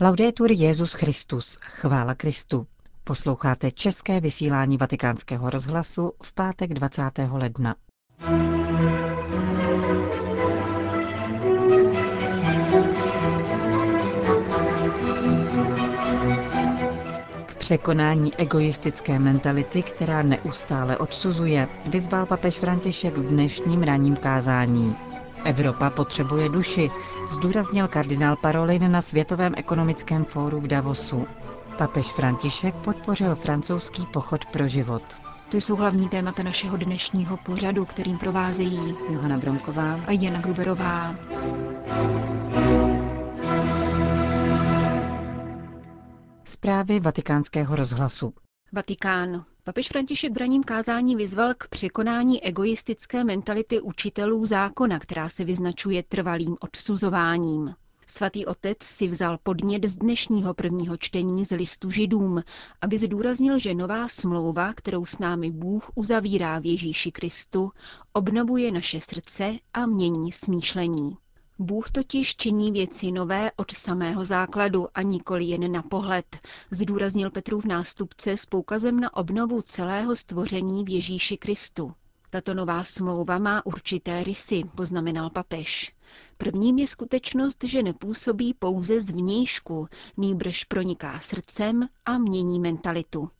Laudetur Jezus Christus, chvála Kristu. Posloucháte české vysílání Vatikánského rozhlasu v pátek 20. ledna. Překonání egoistické mentality, která neustále odsuzuje, vyzval papež František v dnešním ranním kázání. Evropa potřebuje duši, zdůraznil kardinál Parolin na Světovém ekonomickém fóru v Davosu. Papež František podpořil francouzský pochod pro život. To jsou hlavní témata našeho dnešního pořadu, kterým provázejí Johana Bromková a Jana Gruberová. Zprávy vatikánského rozhlasu. Vatikán. Papež František braním kázání vyzval k překonání egoistické mentality učitelů zákona, která se vyznačuje trvalým odsuzováním. Svatý otec si vzal podnět z dnešního prvního čtení z listu židům, aby zdůraznil, že nová smlouva, kterou s námi Bůh uzavírá v Ježíši Kristu, obnovuje naše srdce a mění smýšlení. Bůh totiž činí věci nové od samého základu a nikoli jen na pohled, zdůraznil Petrův nástupce s poukazem na obnovu celého stvoření v Ježíši Kristu. Tato nová smlouva má určité rysy, poznamenal papež. Prvním je skutečnost, že nepůsobí pouze zvnějšku, nýbrž proniká srdcem a mění mentalitu.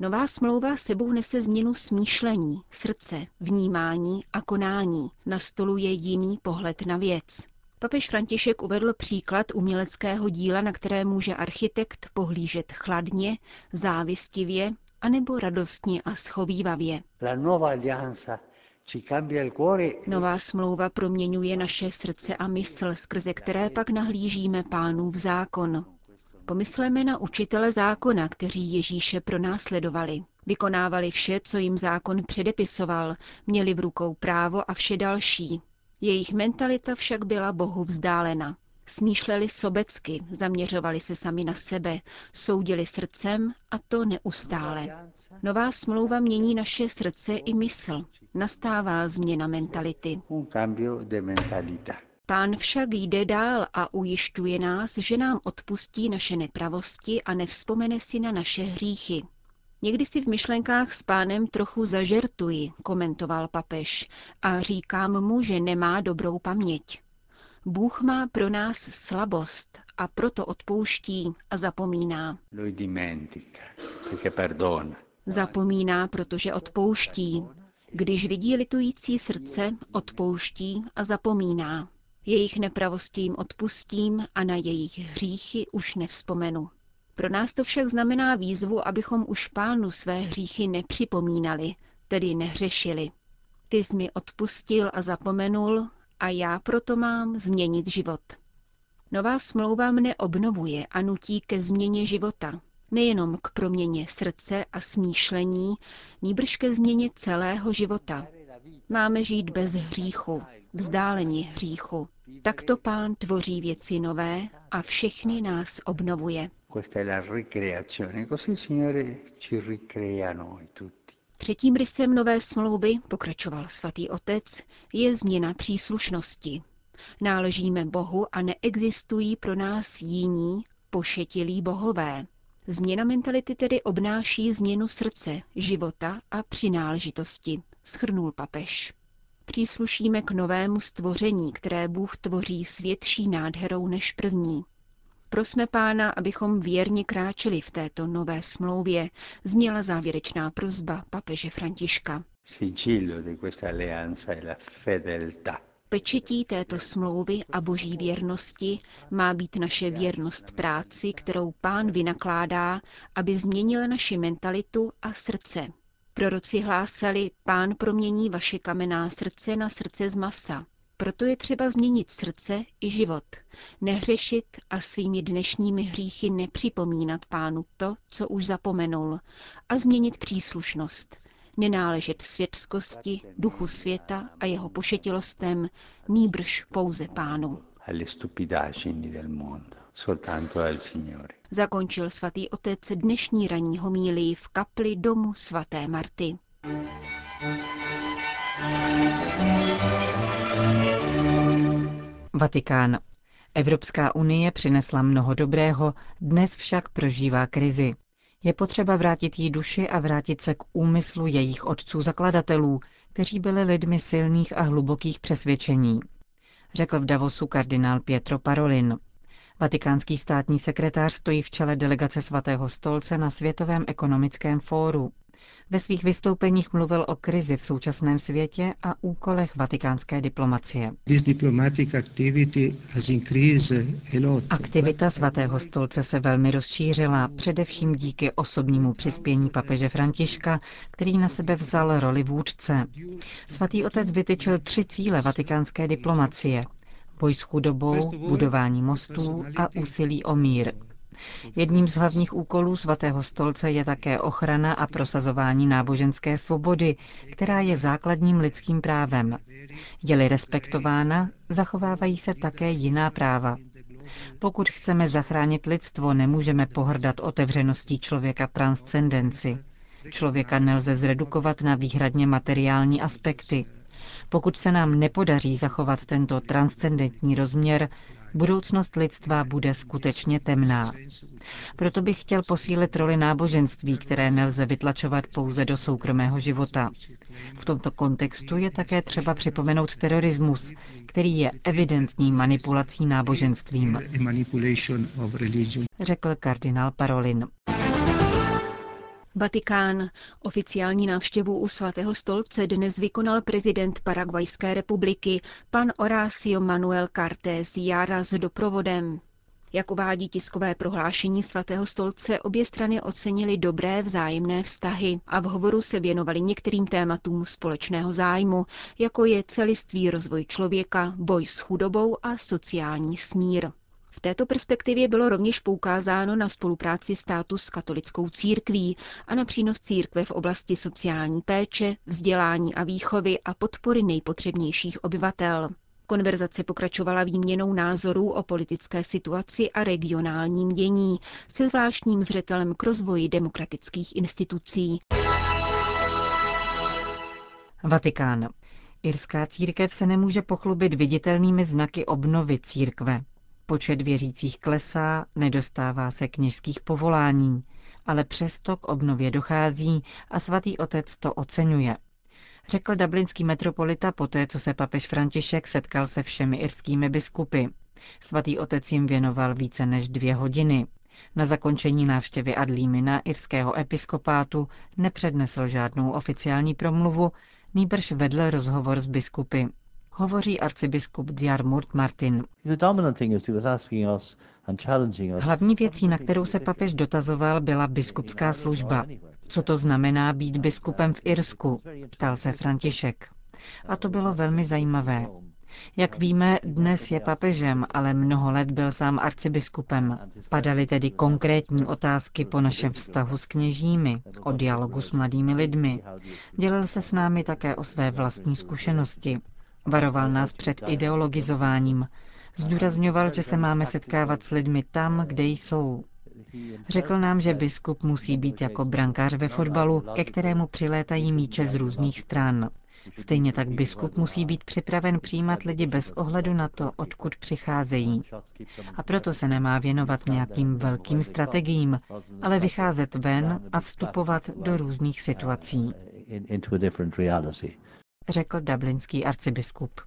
Nová smlouva sebou nese změnu smýšlení, srdce, vnímání a konání, nastoluje jiný pohled na věc. Papež František uvedl příklad uměleckého díla, na které může architekt pohlížet chladně, závistivě anebo radostně a schovývavě. Nová smlouva proměňuje naše srdce a mysl, skrze které pak nahlížíme pánův zákon. Pomysleme na učitele zákona, kteří Ježíše pronásledovali. Vykonávali vše, co jim zákon předepisoval, měli v rukou právo a vše další. Jejich mentalita však byla Bohu vzdálena. Smýšleli sobecky, zaměřovali se sami na sebe, soudili srdcem a to neustále. Nová smlouva mění naše srdce i mysl. Nastává změna mentality. Pán však jde dál a ujišťuje nás, že nám odpustí naše nepravosti a nevzpomene si na naše hříchy. Někdy si v myšlenkách s pánem trochu zažertuji, komentoval papež, a říkám mu, že nemá dobrou paměť. Bůh má pro nás slabost a proto odpouští a zapomíná. Zapomíná, protože odpouští. Když vidí litující srdce, odpouští a zapomíná. Jejich nepravosti jim odpustím a na jejich hříchy už nevzpomenu. Pro nás to však znamená výzvu, abychom už pánu své hříchy nepřipomínali, tedy nehřešili. Ty jsi mi odpustil a zapomenul a já proto mám změnit život. Nová smlouva mne obnovuje a nutí ke změně života. Nejenom k proměně srdce a smýšlení, nýbrž ke změně celého života. Máme žít bez hříchu, vzdálení hříchu. Takto pán tvoří věci nové a všechny nás obnovuje. Třetím rysem nové smlouvy, pokračoval svatý otec, je změna příslušnosti. Náležíme Bohu a neexistují pro nás jiní, pošetilí bohové. Změna mentality tedy obnáší změnu srdce, života a přináležitosti, schrnul papež. Příslušíme k novému stvoření, které Bůh tvoří s větší nádherou než první. Prosme pána, abychom věrně kráčeli v této nové smlouvě, zněla závěrečná prozba papeže Františka. Pečetí této smlouvy a boží věrnosti má být naše věrnost práci, kterou pán vynakládá, aby změnil naši mentalitu a srdce. Proroci hlásali, pán promění vaše kamenná srdce na srdce z masa. Proto je třeba změnit srdce i život, nehřešit a svými dnešními hříchy nepřipomínat pánu to, co už zapomenul, a změnit příslušnost, nenáležet světskosti, duchu světa a jeho pošetilostem, nýbrž pouze pánu. Zakončil svatý otec dnešní ranní homílii v kapli domu svaté Marty. Vatikán. Evropská unie přinesla mnoho dobrého, dnes však prožívá krizi. Je potřeba vrátit jí duši a vrátit se k úmyslu jejich otců zakladatelů, kteří byli lidmi silných a hlubokých přesvědčení, řekl v Davosu kardinál Pietro Parolin. Vatikánský státní sekretář stojí v čele delegace svatého stolce na Světovém ekonomickém fóru. Ve svých vystoupeních mluvil o krizi v současném světě a úkolech vatikánské diplomacie. Aktivita svatého stolce se velmi rozšířila, především díky osobnímu přispění papeže Františka, který na sebe vzal roli vůdce. Svatý otec vytyčil tři cíle vatikánské diplomacie. Boj s chudobou, budování mostů a úsilí o mír. Jedním z hlavních úkolů svatého stolce je také ochrana a prosazování náboženské svobody, která je základním lidským právem. Je-li respektována, zachovávají se také jiná práva. Pokud chceme zachránit lidstvo, nemůžeme pohrdat otevřeností člověka transcendenci. Člověka nelze zredukovat na výhradně materiální aspekty. Pokud se nám nepodaří zachovat tento transcendentní rozměr, budoucnost lidstva bude skutečně temná. Proto bych chtěl posílit roli náboženství, které nelze vytlačovat pouze do soukromého života. V tomto kontextu je také třeba připomenout terorismus, který je evidentní manipulací náboženstvím, řekl kardinál Parolin. Vatikán. Oficiální návštěvu u svatého stolce dnes vykonal prezident Paraguajské republiky, pan Horacio Manuel Cartes Jara s doprovodem. Jak uvádí tiskové prohlášení svatého stolce, obě strany ocenily dobré vzájemné vztahy a v hovoru se věnovali některým tématům společného zájmu, jako je celistvý rozvoj člověka, boj s chudobou a sociální smír. V této perspektivě bylo rovněž poukázáno na spolupráci státu s katolickou církví a na přínos církve v oblasti sociální péče, vzdělání a výchovy a podpory nejpotřebnějších obyvatel. Konverzace pokračovala výměnou názorů o politické situaci a regionálním dění, se zvláštním zřetelem k rozvoji demokratických institucí. Vatikán. Irská církev se nemůže pochlubit viditelnými znaky obnovy církve. Počet věřících klesá, nedostává se kněžských povolání, ale přesto k obnově dochází a svatý otec to oceňuje. Řekl dublinský metropolita poté, co se papež František setkal se všemi irskými biskupy. Svatý otec jim věnoval více než dvě hodiny. Na zakončení návštěvy Adlímina irského episkopátu nepřednesl žádnou oficiální promluvu, nýbrž vedl rozhovor s biskupy hovoří arcibiskup Diarmurt Martin. Hlavní věcí, na kterou se papež dotazoval, byla biskupská služba. Co to znamená být biskupem v Irsku? Ptal se František. A to bylo velmi zajímavé. Jak víme, dnes je papežem, ale mnoho let byl sám arcibiskupem. Padaly tedy konkrétní otázky po našem vztahu s kněžími, o dialogu s mladými lidmi. Dělil se s námi také o své vlastní zkušenosti. Varoval nás před ideologizováním. Zdůrazňoval, že se máme setkávat s lidmi tam, kde jsou. Řekl nám, že biskup musí být jako brankář ve fotbalu, ke kterému přilétají míče z různých stran. Stejně tak biskup musí být připraven přijímat lidi bez ohledu na to, odkud přicházejí. A proto se nemá věnovat nějakým velkým strategiím, ale vycházet ven a vstupovat do různých situací řekl dublinský arcibiskup.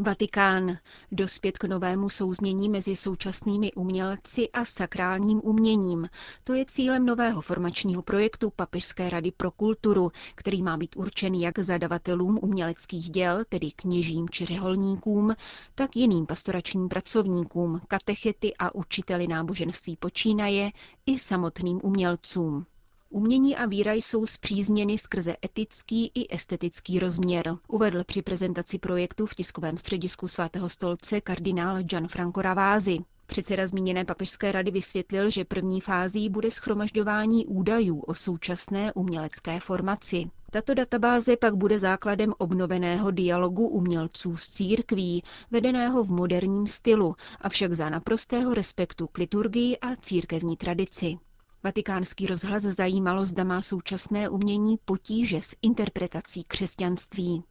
Vatikán. Dospět k novému souznění mezi současnými umělci a sakrálním uměním. To je cílem nového formačního projektu Papežské rady pro kulturu, který má být určen jak zadavatelům uměleckých děl, tedy kněžím či řeholníkům, tak jiným pastoračním pracovníkům, katechety a učiteli náboženství počínaje i samotným umělcům. Umění a víra jsou zpřízněny skrze etický i estetický rozměr, uvedl při prezentaci projektu v tiskovém středisku svatého stolce kardinál Gianfranco Ravázi. Předseda zmíněné papežské rady vysvětlil, že první fází bude schromažďování údajů o současné umělecké formaci. Tato databáze pak bude základem obnoveného dialogu umělců s církví, vedeného v moderním stylu, avšak za naprostého respektu k liturgii a církevní tradici. Vatikánský rozhlas zajímalo, zda má současné umění potíže s interpretací křesťanství.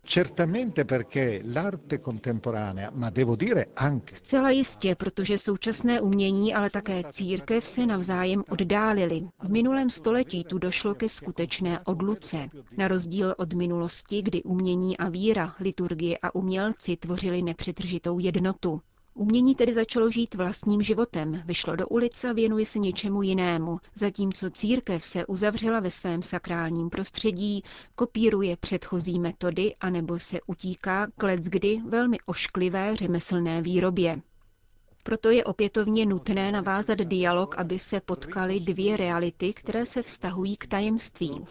Zcela jistě, protože současné umění, ale také církev se navzájem oddálili. V minulém století tu došlo ke skutečné odluce. Na rozdíl od minulosti, kdy umění a víra, liturgie a umělci tvořili nepřetržitou jednotu. Umění tedy začalo žít vlastním životem, vyšlo do ulice a věnuje se něčemu jinému, zatímco církev se uzavřela ve svém sakrálním prostředí, kopíruje předchozí metody anebo se utíká k leckdy velmi ošklivé řemeslné výrobě. Proto je opětovně nutné navázat dialog, aby se potkaly dvě reality, které se vztahují k tajemství.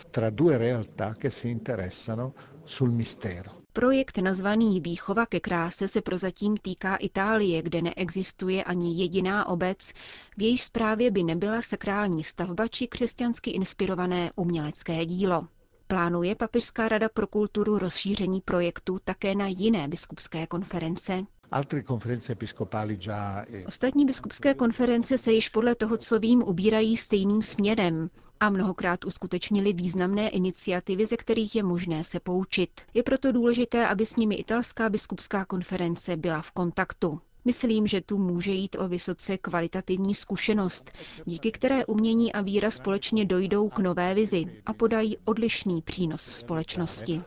Projekt nazvaný Výchova ke kráse se prozatím týká Itálie, kde neexistuje ani jediná obec, v její správě by nebyla sakrální stavba či křesťansky inspirované umělecké dílo. Plánuje Papežská rada pro kulturu rozšíření projektu také na jiné biskupské konference? Ostatní biskupské konference se již podle toho, co vím, ubírají stejným směrem a mnohokrát uskutečnili významné iniciativy, ze kterých je možné se poučit. Je proto důležité, aby s nimi italská biskupská konference byla v kontaktu. Myslím, že tu může jít o vysoce kvalitativní zkušenost, díky které umění a víra společně dojdou k nové vizi a podají odlišný přínos společnosti.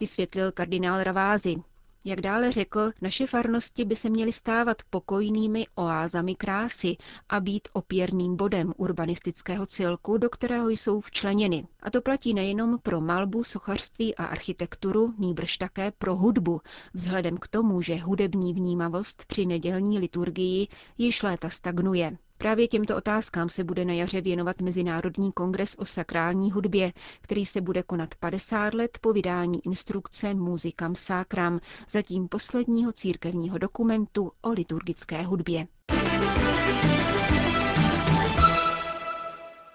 Vysvětlil kardinál Ravázy. Jak dále řekl, naše farnosti by se měly stávat pokojnými oázami krásy a být opěrným bodem urbanistického celku, do kterého jsou včleněny. A to platí nejenom pro malbu, sochařství a architekturu, nýbrž také pro hudbu, vzhledem k tomu, že hudební vnímavost při nedělní liturgii již léta stagnuje. Právě těmto otázkám se bude na jaře věnovat Mezinárodní kongres o sakrální hudbě, který se bude konat 50 let po vydání instrukce Muzikam Sacram, zatím posledního církevního dokumentu o liturgické hudbě.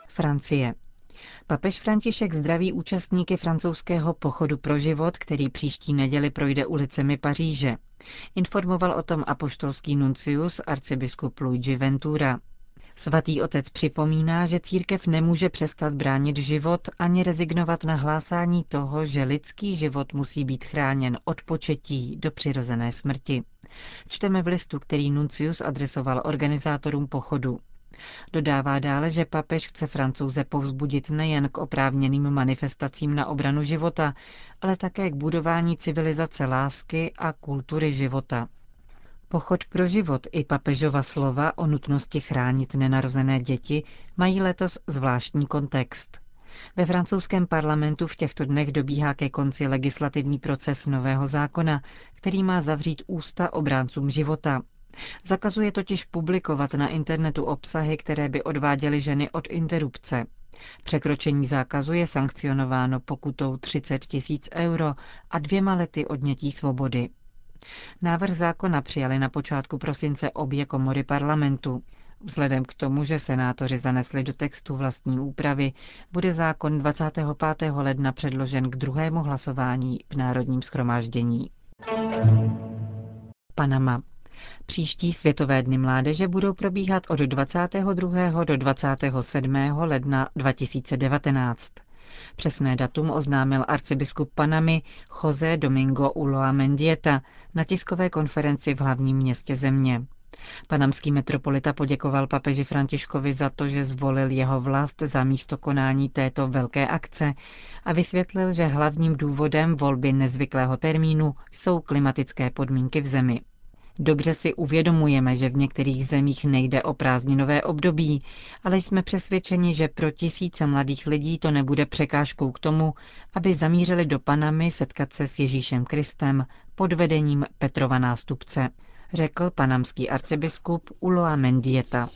Francie. Papež František zdraví účastníky francouzského pochodu pro život, který příští neděli projde ulicemi Paříže. Informoval o tom apoštolský nuncius arcibiskup Luigi Ventura. Svatý otec připomíná, že církev nemůže přestat bránit život ani rezignovat na hlásání toho, že lidský život musí být chráněn od početí do přirozené smrti. Čteme v listu, který Nuncius adresoval organizátorům pochodu. Dodává dále, že papež chce francouze povzbudit nejen k oprávněným manifestacím na obranu života, ale také k budování civilizace lásky a kultury života. Pochod pro život i papežova slova o nutnosti chránit nenarozené děti mají letos zvláštní kontext. Ve francouzském parlamentu v těchto dnech dobíhá ke konci legislativní proces nového zákona, který má zavřít ústa obráncům života. Zakazuje totiž publikovat na internetu obsahy, které by odváděly ženy od interrupce. Překročení zákazu je sankcionováno pokutou 30 tisíc euro a dvěma lety odnětí svobody. Návrh zákona přijali na počátku prosince obě komory parlamentu. Vzhledem k tomu, že senátoři zanesli do textu vlastní úpravy, bude zákon 25. ledna předložen k druhému hlasování v Národním schromáždění. Panama. Příští Světové dny mládeže budou probíhat od 22. do 27. ledna 2019. Přesné datum oznámil arcibiskup Panamy José Domingo Uloa Mendieta na tiskové konferenci v hlavním městě země. Panamský metropolita poděkoval papeži Františkovi za to, že zvolil jeho vlast za místo konání této velké akce a vysvětlil, že hlavním důvodem volby nezvyklého termínu jsou klimatické podmínky v zemi. Dobře si uvědomujeme, že v některých zemích nejde o prázdninové období, ale jsme přesvědčeni, že pro tisíce mladých lidí to nebude překážkou k tomu, aby zamířili do Panamy setkat se s Ježíšem Kristem pod vedením Petrova nástupce, řekl panamský arcibiskup Uloa Mendieta.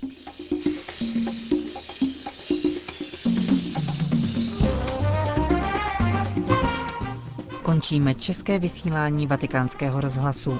Končíme české vysílání vatikánského rozhlasu.